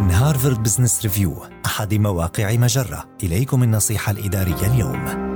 من هارفارد بزنس ريفيو أحد مواقع مجرة. إليكم النصيحة الإدارية اليوم.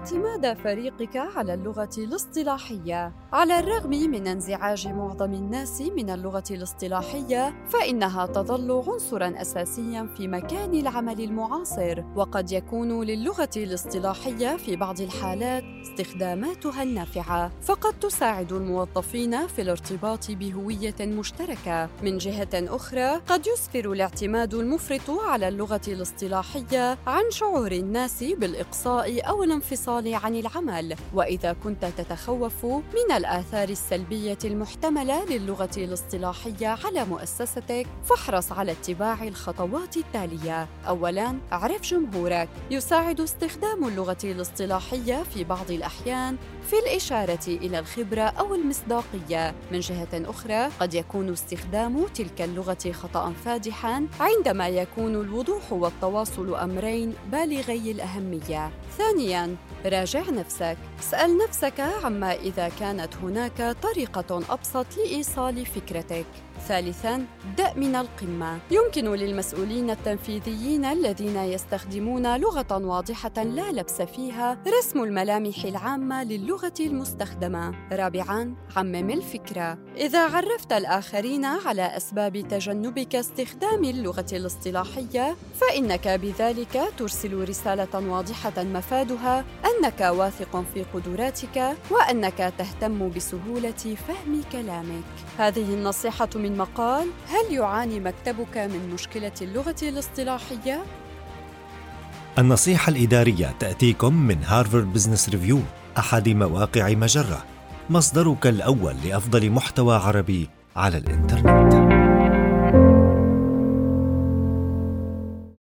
اعتماد فريقك على اللغة الاصطلاحية. على الرغم من انزعاج معظم الناس من اللغة الاصطلاحية فإنها تظل عنصرا أساسيا في مكان العمل المعاصر. وقد يكون للغة الاصطلاحية في بعض الحالات استخداماتها النافعة فقد تساعد الموظفين في الارتباط بهوية مشتركة. من جهة أخرى قد يسفر الاعتماد المفرط على اللغة الاصطلاحية عن شعور الناس بالإقصاء أو الانفصال. عن العمل وإذا كنت تتخوف من الآثار السلبية المحتملة للغة الاصطلاحية على مؤسستك فاحرص على اتباع الخطوات التالية. اولا اعرف جمهورك. يساعد استخدام اللغة الاصطلاحية في بعض الأحيان في الإشارة إلى الخبرة أو المصداقية. من جهة أخرى قد يكون استخدام تلك اللغة خطا فادحا عندما يكون الوضوح والتواصل أمرين بالغي الأهمية. ثانيا راجع نفسك. اسأل نفسك عما إذا كانت هناك طريقة أبسط لإيصال فكرتك. ثالثاً ابدأ من القمة. يمكن للمسؤولين التنفيذيين الذين يستخدمون لغة واضحة لا لبس فيها رسم الملامح العامة للغة المستخدمة. رابعاً عمم الفكرة. إذا عرفت الآخرين على أسباب تجنبك استخدام اللغة الاصطلاحية فإنك بذلك ترسل رسالة واضحة مفادها أنك واثق في قدراتك وأنك تهتم بسهولة فهم كلامك. هذه النصيحة من مقال هل يعاني مكتبك من مشكلة اللغة الاصطلاحية؟ النصيحة الإدارية تأتيكم من هارفارد بزنس ريفيو أحد مواقع مجرة مصدرك الأول لأفضل محتوى عربي على الإنترنت